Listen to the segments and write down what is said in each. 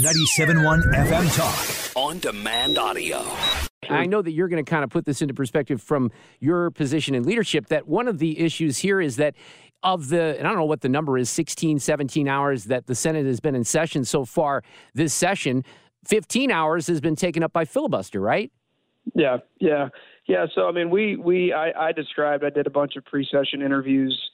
97.1 FM Talk. On demand audio. I know that you're going to kind of put this into perspective from your position in leadership that one of the issues here is that of the, and I don't know what the number is, 16, 17 hours that the Senate has been in session so far this session, 15 hours has been taken up by filibuster, right? Yeah, yeah, yeah. So, I mean, we, we, I, I described, I did a bunch of pre session interviews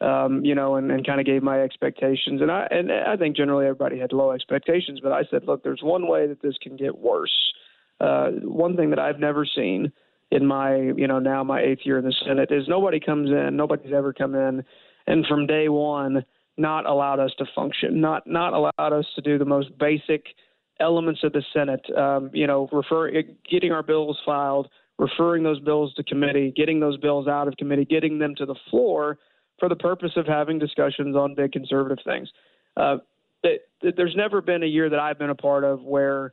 um, you know, and, and kind of gave my expectations. And I and I think generally everybody had low expectations, but I said, look, there's one way that this can get worse. Uh, one thing that I've never seen in my, you know, now my eighth year in the Senate is nobody comes in, nobody's ever come in, and from day one not allowed us to function, not not allowed us to do the most basic elements of the Senate. Um, you know, refer getting our bills filed, referring those bills to committee, getting those bills out of committee, getting them to the floor for the purpose of having discussions on big conservative things. Uh, it, it, there's never been a year that I've been a part of where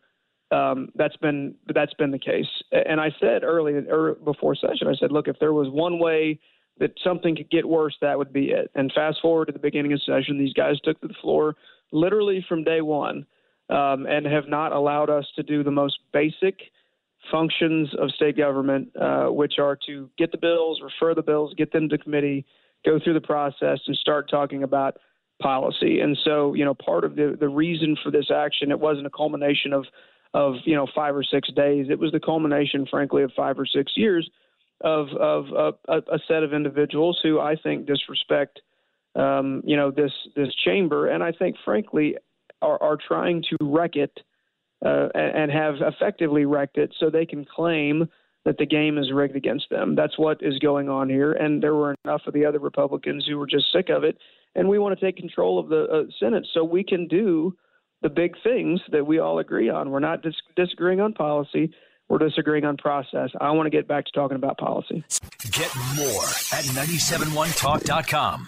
um, that's been that's been the case. And I said early or before session, I said, look, if there was one way that something could get worse, that would be it. And fast forward to the beginning of session, these guys took to the floor literally from day one um, and have not allowed us to do the most basic functions of state government, uh, which are to get the bills, refer the bills, get them to committee, go through the process and start talking about policy. And so, you know, part of the the reason for this action, it wasn't a culmination of of you know five or six days. It was the culmination, frankly, of five or six years of of uh, a, a set of individuals who I think disrespect, um, you know, this this chamber, and I think, frankly, are, are trying to wreck it uh, and, and have effectively wrecked it, so they can claim that the game is rigged against them. That's what is going on here. And there were enough of the other Republicans who were just sick of it. And we want to take control of the uh, Senate so we can do the big things that we all agree on. We're not dis- disagreeing on policy. We're disagreeing on process. I want to get back to talking about policy. Get more at 971talk.com.